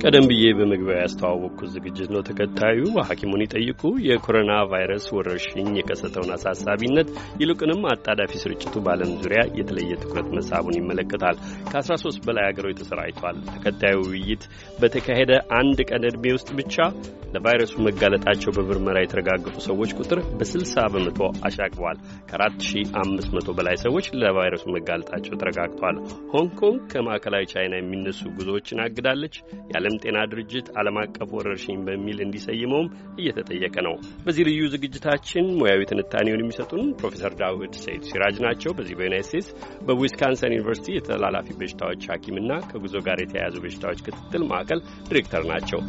ቀደም ብዬ በመግቢያው ያስተዋወቅኩት ዝግጅት ነው። ተከታዩ ሐኪሙን ይጠይቁ የኮሮና ቫይረስ ወረርሽኝ የከሰተውን አሳሳቢነት ይልቁንም አጣዳፊ ስርጭቱ በዓለም ዙሪያ የተለየ ትኩረት መሳቡን ይመለከታል። ከ13 በላይ ሀገሮች ተሰራጭቷል። ተከታዩ ውይይት በተካሄደ አንድ ቀን ዕድሜ ውስጥ ብቻ ለቫይረሱ መጋለጣቸው በምርመራ የተረጋገጡ ሰዎች ቁጥር በ60 በመቶ አሻቅቧል። ከ4500 በላይ ሰዎች ለቫይረሱ መጋለጣቸው ተረጋግጧል። ሆንግ ኮንግ ከማዕከላዊ ቻይና የሚነሱ ጉዞዎችን አግዳለች። የዓለም ጤና ድርጅት ዓለም አቀፍ ወረርሽኝ በሚል እንዲሰይመውም እየተጠየቀ ነው። በዚህ ልዩ ዝግጅታችን ሙያዊ ትንታኔውን የሚሰጡን ፕሮፌሰር ዳውድ ሲራጅ ሲራጅ ናቸው። በዚህ በዩናይት ስቴትስ በዊስካንሰን ዩኒቨርሲቲ የተላላፊ በሽታዎች ሐኪምና ከጉዞ ጋር የተያያዙ በሽታዎች ክትትል ማዕከል ዲሬክተር ናቸው።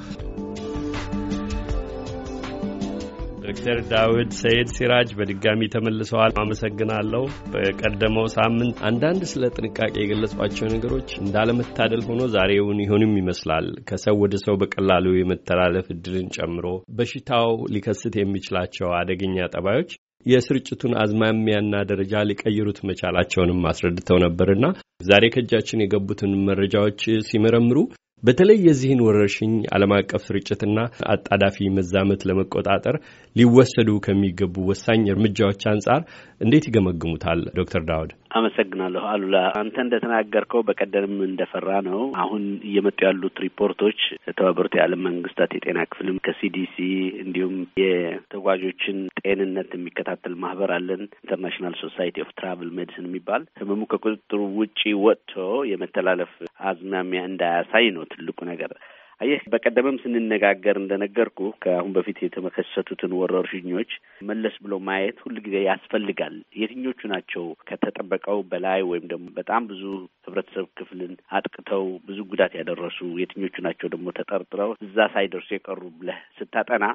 ዶክተር ዳውድ ሰይድ ሲራጅ በድጋሚ ተመልሰዋል። አመሰግናለሁ። በቀደመው ሳምንት አንዳንድ ስለ ጥንቃቄ የገለጿቸው ነገሮች እንዳለመታደል ሆኖ ዛሬውን ይሆንም ይመስላል ከሰው ወደ ሰው በቀላሉ የመተላለፍ እድልን ጨምሮ በሽታው ሊከስት የሚችላቸው አደገኛ ጠባዮች የስርጭቱን አዝማሚያና ደረጃ ሊቀይሩት መቻላቸውንም አስረድተው ነበርና ዛሬ ከእጃችን የገቡትን መረጃዎች ሲመረምሩ በተለይ የዚህን ወረርሽኝ ዓለም አቀፍ ስርጭትና አጣዳፊ መዛመት ለመቆጣጠር ሊወሰዱ ከሚገቡ ወሳኝ እርምጃዎች አንጻር እንዴት ይገመግሙታል ዶክተር ዳውድ? አመሰግናለሁ አሉላ። አንተ እንደተናገርከው በቀደም እንደፈራነው። አሁን እየመጡ ያሉት ሪፖርቶች የተባበሩት የዓለም መንግስታት የጤና ክፍልም ከ CDC እንዲሁም የተጓዦችን ጤንነት የሚከታተል ማህበር አለን International Society of Travel Medicine የሚባል ህመሙ ከቁጥጥሩ ውጪ ወጥቶ የመተላለፍ አዝማሚያ እንዳያሳይ ነው ትልቁ ነገር። አየህ በቀደምም ስንነጋገር እንደነገርኩ ከአሁን በፊት የተመከሰቱትን ወረርሽኞች መለስ ብሎ ማየት ሁል ጊዜ ያስፈልጋል። የትኞቹ ናቸው ከተጠበቀው በላይ ወይም ደግሞ በጣም ብዙ ህብረተሰብ ክፍልን አጥቅተው ብዙ ጉዳት ያደረሱ፣ የትኞቹ ናቸው ደግሞ ተጠርጥረው እዛ ሳይደርሱ የቀሩ ብለህ ስታጠና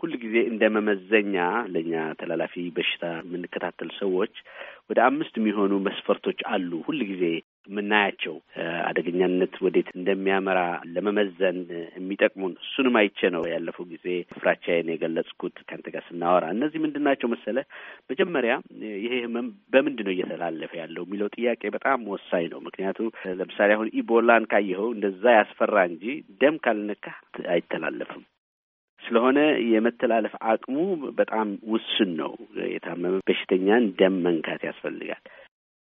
ሁል ጊዜ እንደ መመዘኛ ለእኛ ተላላፊ በሽታ የምንከታተል ሰዎች ወደ አምስት የሚሆኑ መስፈርቶች አሉ ሁል ጊዜ የምናያቸው አደገኛነት ወዴት እንደሚያመራ ለመመዘን የሚጠቅሙን እሱንም አይቼ ነው ያለፈው ጊዜ ፍራቻዬን የገለጽኩት ከአንተ ጋር ስናወራ። እነዚህ ምንድን ናቸው መሰለህ? መጀመሪያ ይሄ ህመም በምንድን ነው እየተላለፈ ያለው የሚለው ጥያቄ በጣም ወሳኝ ነው። ምክንያቱም ለምሳሌ አሁን ኢቦላን ካየኸው እንደዛ ያስፈራ እንጂ ደም ካልነካህ አይተላለፍም። ስለሆነ የመተላለፍ አቅሙ በጣም ውስን ነው። የታመመ በሽተኛን ደም መንካት ያስፈልጋል።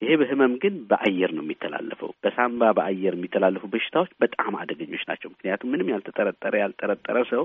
ይሄ ህመም ግን በአየር ነው የሚተላለፈው። በሳምባ በአየር የሚተላለፉ በሽታዎች በጣም አደገኞች ናቸው። ምክንያቱም ምንም ያልተጠረጠረ ያልጠረጠረ ሰው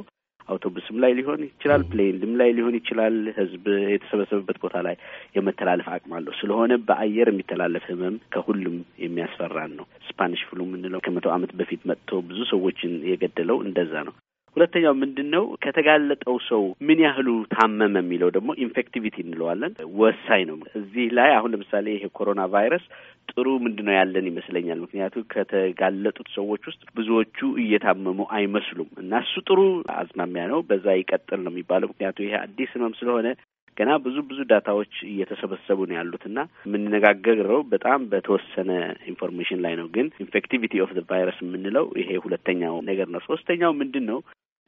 አውቶቡስም ላይ ሊሆን ይችላል፣ plane ም ላይ ሊሆን ይችላል፣ ህዝብ የተሰበሰበበት ቦታ ላይ የመተላለፍ አቅም አለው። ስለሆነ በአየር የሚተላለፍ ህመም ከሁሉም የሚያስፈራን ነው። Spanish flu የምንለው ከመቶ ዓመት በፊት መጥቶ ብዙ ሰዎችን የገደለው እንደዛ ነው። ሁለተኛው ምንድን ነው? ከተጋለጠው ሰው ምን ያህሉ ታመመ የሚለው ደግሞ infectivity እንለዋለን ወሳኝ ነው። እዚህ ላይ አሁን ለምሳሌ ይሄ ኮሮና ቫይረስ ጥሩ ምንድን ነው ያለን ይመስለኛል። ምክንያቱ ከተጋለጡት ሰዎች ውስጥ ብዙዎቹ እየታመሙ አይመስሉም እና እሱ ጥሩ አዝማሚያ ነው። በዛ ይቀጥል ነው የሚባለው። ምክንያቱ ይሄ አዲስ ህመም ስለሆነ ገና ብዙ ብዙ data ዎች እየተሰበሰቡ ነው ያሉት እና የምንነጋገረው በጣም በተወሰነ information ላይ ነው። ግን infectivity of virus የምንለው ይሄ ሁለተኛው ነገር ነው። ሶስተኛው ምንድን ነው?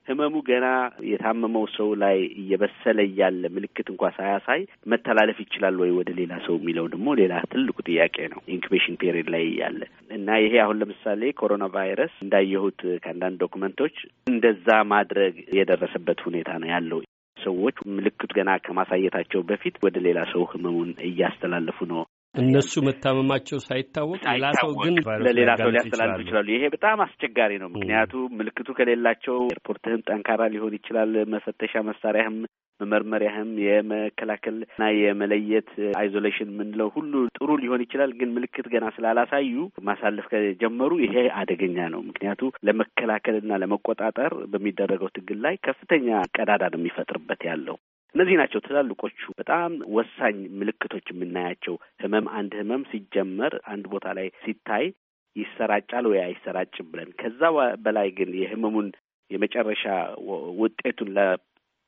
ህመሙ ገና የታመመው ሰው ላይ እየበሰለ እያለ ምልክት እንኳ ሳያሳይ መተላለፍ ይችላል ወይ ወደ ሌላ ሰው የሚለው ደግሞ ሌላ ትልቁ ጥያቄ ነው። incubation period ላይ እያለ እና ይሄ አሁን ለምሳሌ ኮሮና ቫይረስ እንዳየሁት ከአንዳንድ document ኦች እንደዛ ማድረግ የደረሰበት ሁኔታ ነው ያለው። ሰዎች ምልክቱ ገና ከማሳየታቸው በፊት ወደ ሌላ ሰው ህመሙን እያስተላለፉ ነው። እነሱ መታመማቸው ሳይታወቅ ሌላ ሰው ግን ለሌላ ሰው ሊያስተላልፉ ይችላሉ። ይሄ በጣም አስቸጋሪ ነው። ምክንያቱ ምልክቱ ከሌላቸው ኤርፖርትህም ጠንካራ ሊሆን ይችላል። መፈተሻ መሳሪያህም መመርመሪያህም የመከላከልና የመለየት አይዞሌሽን የምንለው ሁሉ ጥሩ ሊሆን ይችላል። ግን ምልክት ገና ስላላሳዩ ማሳለፍ ከጀመሩ ይሄ አደገኛ ነው። ምክንያቱ ለመከላከልና ለመቆጣጠር በሚደረገው ትግል ላይ ከፍተኛ ቀዳዳ ነው የሚፈጥርበት ያለው እነዚህ ናቸው ትላልቆቹ በጣም ወሳኝ ምልክቶች የምናያቸው። ህመም አንድ ህመም ሲጀመር አንድ ቦታ ላይ ሲታይ ይሰራጫል ወይ አይሰራጭም ብለን ከዛ በላይ ግን የህመሙን የመጨረሻ ውጤቱን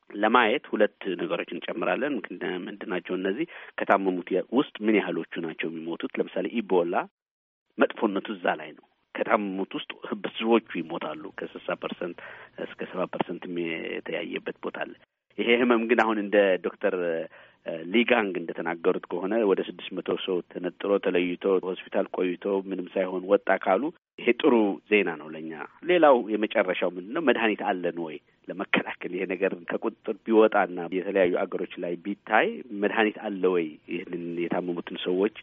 ለማየት ሁለት ነገሮች እንጨምራለን። ምንድን ናቸው እነዚህ? ከታመሙት ውስጥ ምን ያህሎቹ ናቸው የሚሞቱት? ለምሳሌ ኢቦላ መጥፎነቱ እዛ ላይ ነው። ከታመሙት ውስጥ ብዙዎቹ ይሞታሉ። ከስልሳ percent እስከ ሰባ percent የታየበት ቦታ አለ። ይሄ ህመም ግን አሁን እንደ ዶክተር ሊጋንግ እንደተናገሩት ከሆነ ወደ ስድስት መቶ ሰው ተነጥሎ ተለይቶ ሆስፒታል ቆይቶ ምንም ሳይሆን ወጣ ካሉ ይሄ ጥሩ ዜና ነው ለእኛ። ሌላው የመጨረሻው ምንድን ነው? መድኃኒት አለን ወይ ለመከላከል ይሄ ነገር ከቁጥጥር ቢወጣና የተለያዩ አገሮች ላይ ቢታይ መድኃኒት አለ ወይ ይህንን የታመሙትን ሰዎች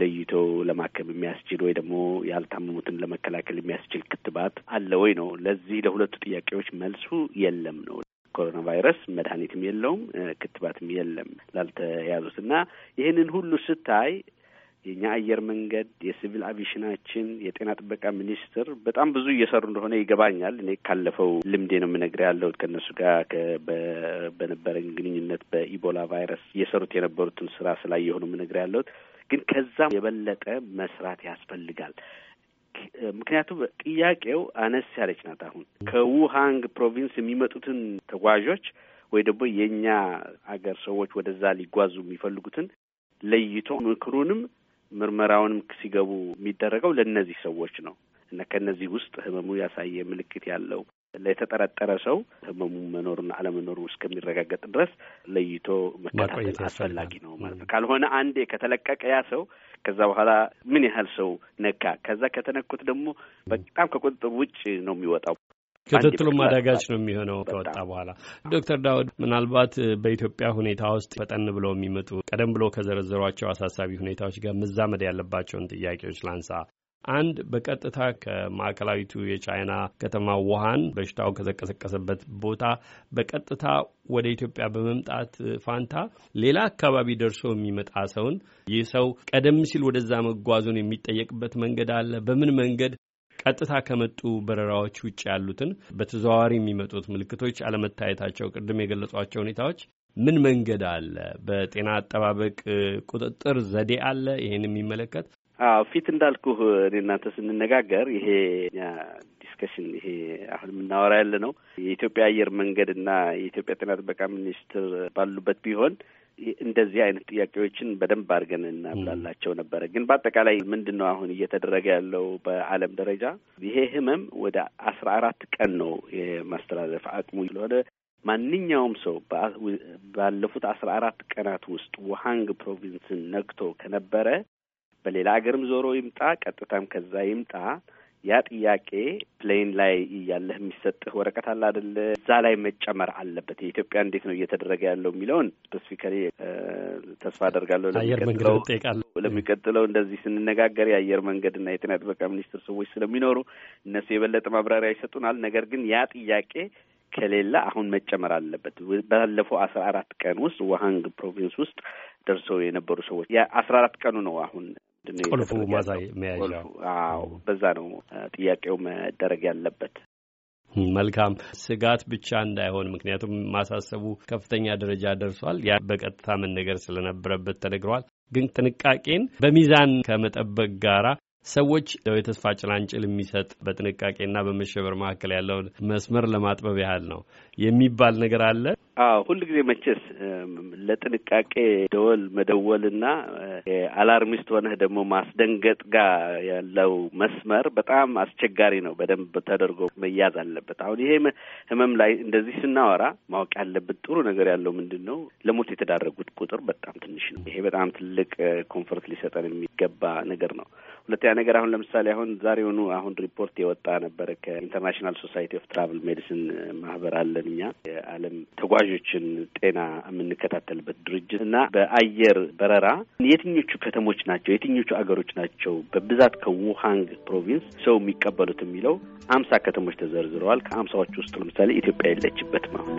ለይቶ ለማከም የሚያስችል ወይ ደግሞ ያልታመሙትን ለመከላከል የሚያስችል ክትባት አለ ወይ ነው። ለዚህ ለሁለቱ ጥያቄዎች መልሱ የለም ነው። ኮሮና ቫይረስ መድኃኒትም የለውም ክትባትም የለም ላልተያዙት እና ይህንን ሁሉ ስታይ የእኛ አየር መንገድ የሲቪል አቪሽናችን የጤና ጥበቃ ሚኒስቴር በጣም ብዙ እየሰሩ እንደሆነ ይገባኛል። እኔ ካለፈው ልምዴ ነው የምነግርህ ያለሁት ከእነሱ ጋር በነበረኝ ግንኙነት በኢቦላ ቫይረስ እየሰሩት የነበሩትን ስራ ስላየሁ ነው የምነግርህ ያለሁት። ግን ከዛም የበለጠ መስራት ያስፈልጋል። ምክንያቱም ጥያቄው አነስ ያለች ናት። አሁን ከውሃንግ province የሚመጡትን ተጓዦች ወይ ደግሞ የእኛ አገር ሰዎች ወደዛ ሊጓዙ የሚፈልጉትን ለይቶ ምክሩንም ምርመራውንም ሲገቡ የሚደረገው ለእነዚህ ሰዎች ነው እና ከእነዚህ ውስጥ ህመሙ ያሳየ ምልክት ያለው ለተጠረጠረ ሰው ህመሙ መኖሩና አለመኖሩ እስከሚረጋገጥ ድረስ ለይቶ መከታተል አስፈላጊ ነው ማለት ነው። ካልሆነ አንዴ ከተለቀቀ ያ ሰው ከዛ በኋላ ምን ያህል ሰው ነካ፣ ከዛ ከተነኩት ደግሞ በጣም ከቁጥጥር ውጭ ነው የሚወጣው። ክትትሉም አዳጋች ነው የሚሆነው ከወጣ በኋላ። ዶክተር ዳውድ ምናልባት በኢትዮጵያ ሁኔታ ውስጥ ፈጠን ብለው የሚመጡ ቀደም ብሎ ከዘረዘሯቸው አሳሳቢ ሁኔታዎች ጋር መዛመድ ያለባቸውን ጥያቄዎች ላንሳ። አንድ በቀጥታ ከማዕከላዊቱ የቻይና ከተማ ውሃን በሽታው ከተቀሰቀሰበት ቦታ በቀጥታ ወደ ኢትዮጵያ በመምጣት ፋንታ ሌላ አካባቢ ደርሶ የሚመጣ ሰውን ይህ ሰው ቀደም ሲል ወደዛ መጓዙን የሚጠየቅበት መንገድ አለ። በምን መንገድ ቀጥታ ከመጡ በረራዎች ውጭ ያሉትን በተዘዋዋሪ የሚመጡት ምልክቶች አለመታየታቸው ቅድም የገለጿቸው ሁኔታዎች ምን መንገድ አለ? በጤና አጠባበቅ ቁጥጥር ዘዴ አለ ይሄን የሚመለከት አዎ ፊት እንዳልኩህ እኔ እናንተ ስንነጋገር ይሄ discussion ይሄ አሁን የምናወራ ያለ ነው የኢትዮጵያ አየር መንገድ እና የኢትዮጵያ ጤና ጥበቃ ሚኒስትር ባሉበት ቢሆን እንደዚህ አይነት ጥያቄዎችን በደንብ አድርገን እናብላላቸው ነበረ። ግን በአጠቃላይ ምንድን ነው አሁን እየተደረገ ያለው በዓለም ደረጃ ይሄ ህመም ወደ አስራ አራት ቀን ነው የማስተላለፍ አቅሙ ስለሆነ ማንኛውም ሰው ባለፉት አስራ አራት ቀናት ውስጥ ውሃንግ ፕሮቪንስን ነክቶ ከነበረ በሌላ ሀገርም ዞሮ ይምጣ ቀጥታም ከዛ ይምጣ ያ ጥያቄ plane ላይ እያለህ የሚሰጥህ ወረቀት አለ አደለ? እዛ ላይ መጨመር አለበት። የኢትዮጵያ እንዴት ነው እየተደረገ ያለው የሚለውን specifically ተስፋ አደርጋለሁ ለሚቀጥለው እንደዚህ ስንነጋገር የአየር መንገድና የጤና ጥበቃ ሚኒስትር ሰዎች ስለሚኖሩ እነሱ የበለጠ ማብራሪያ ይሰጡናል። ነገር ግን ያ ጥያቄ ከሌለ አሁን መጨመር አለበት። ባለፈው አስራ አራት ቀን ውስጥ ውሃንግ province ውስጥ ደርሰው የነበሩ ሰዎች የአስራ አራት ቀኑ ነው አሁን ቁልፉ ማሳይ አዎ በዛ ነው ጥያቄው መደረግ ያለበት። መልካም ስጋት ብቻ እንዳይሆን፣ ምክንያቱም ማሳሰቡ ከፍተኛ ደረጃ ደርሷል። ያ በቀጥታ መነገር ስለነበረበት ተነግሯል። ግን ጥንቃቄን በሚዛን ከመጠበቅ ጋራ ሰዎች የተስፋ ጭላንጭል የሚሰጥ በጥንቃቄና በመሸበር መካከል ያለውን መስመር ለማጥበብ ያህል ነው የሚባል ነገር አለ። አዎ ሁል ጊዜ መቼስ ለጥንቃቄ ደወል መደወልና alarmist ሆነህ ደግሞ ማስደንገጥ ጋር ያለው መስመር በጣም አስቸጋሪ ነው። በደንብ ተደርጎ መያዝ አለበት። አሁን ይሄ ህመም ላይ እንደዚህ ስናወራ ማወቅ ያለበት ጥሩ ነገር ያለው ምንድን ነው፣ ለሞት የተዳረጉት ቁጥር በጣም ትንሽ ነው። ይሄ በጣም ትልቅ comfort ሊሰጠን የሚገባ ነገር ነው። ሁለተኛ ነገር አሁን ለምሳሌ አሁን ዛሬውኑ አሁን ሪፖርት የወጣ ነበረ ከ International Society of Travel Medicine ማህበር አለን እኛ የዓለም ተጓዦችን ጤና የምንከታተልበት ድርጅት እና በአየር በረራ የትኞቹ ከተሞች ናቸው የትኞቹ አገሮች ናቸው በብዛት ከውሃንግ province ሰው የሚቀበሉት የሚለው አምሳ ከተሞች ተዘርዝረዋል። ከአምሳዎቹ ውስጥ ለምሳሌ ኢትዮጵያ የለችበትም አሁን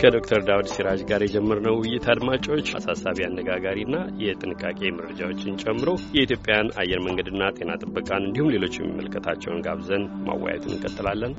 ከዶክተር ዳውድ ሲራጅ ጋር የጀመርነው ውይይት አድማጮች አሳሳቢ አነጋጋሪና የጥንቃቄ መረጃዎችን ጨምሮ የኢትዮጵያን አየር መንገድና ጤና ጥበቃን እንዲሁም ሌሎች የሚመለከታቸውን ጋብዘን ማወያየቱን እንቀጥላለን።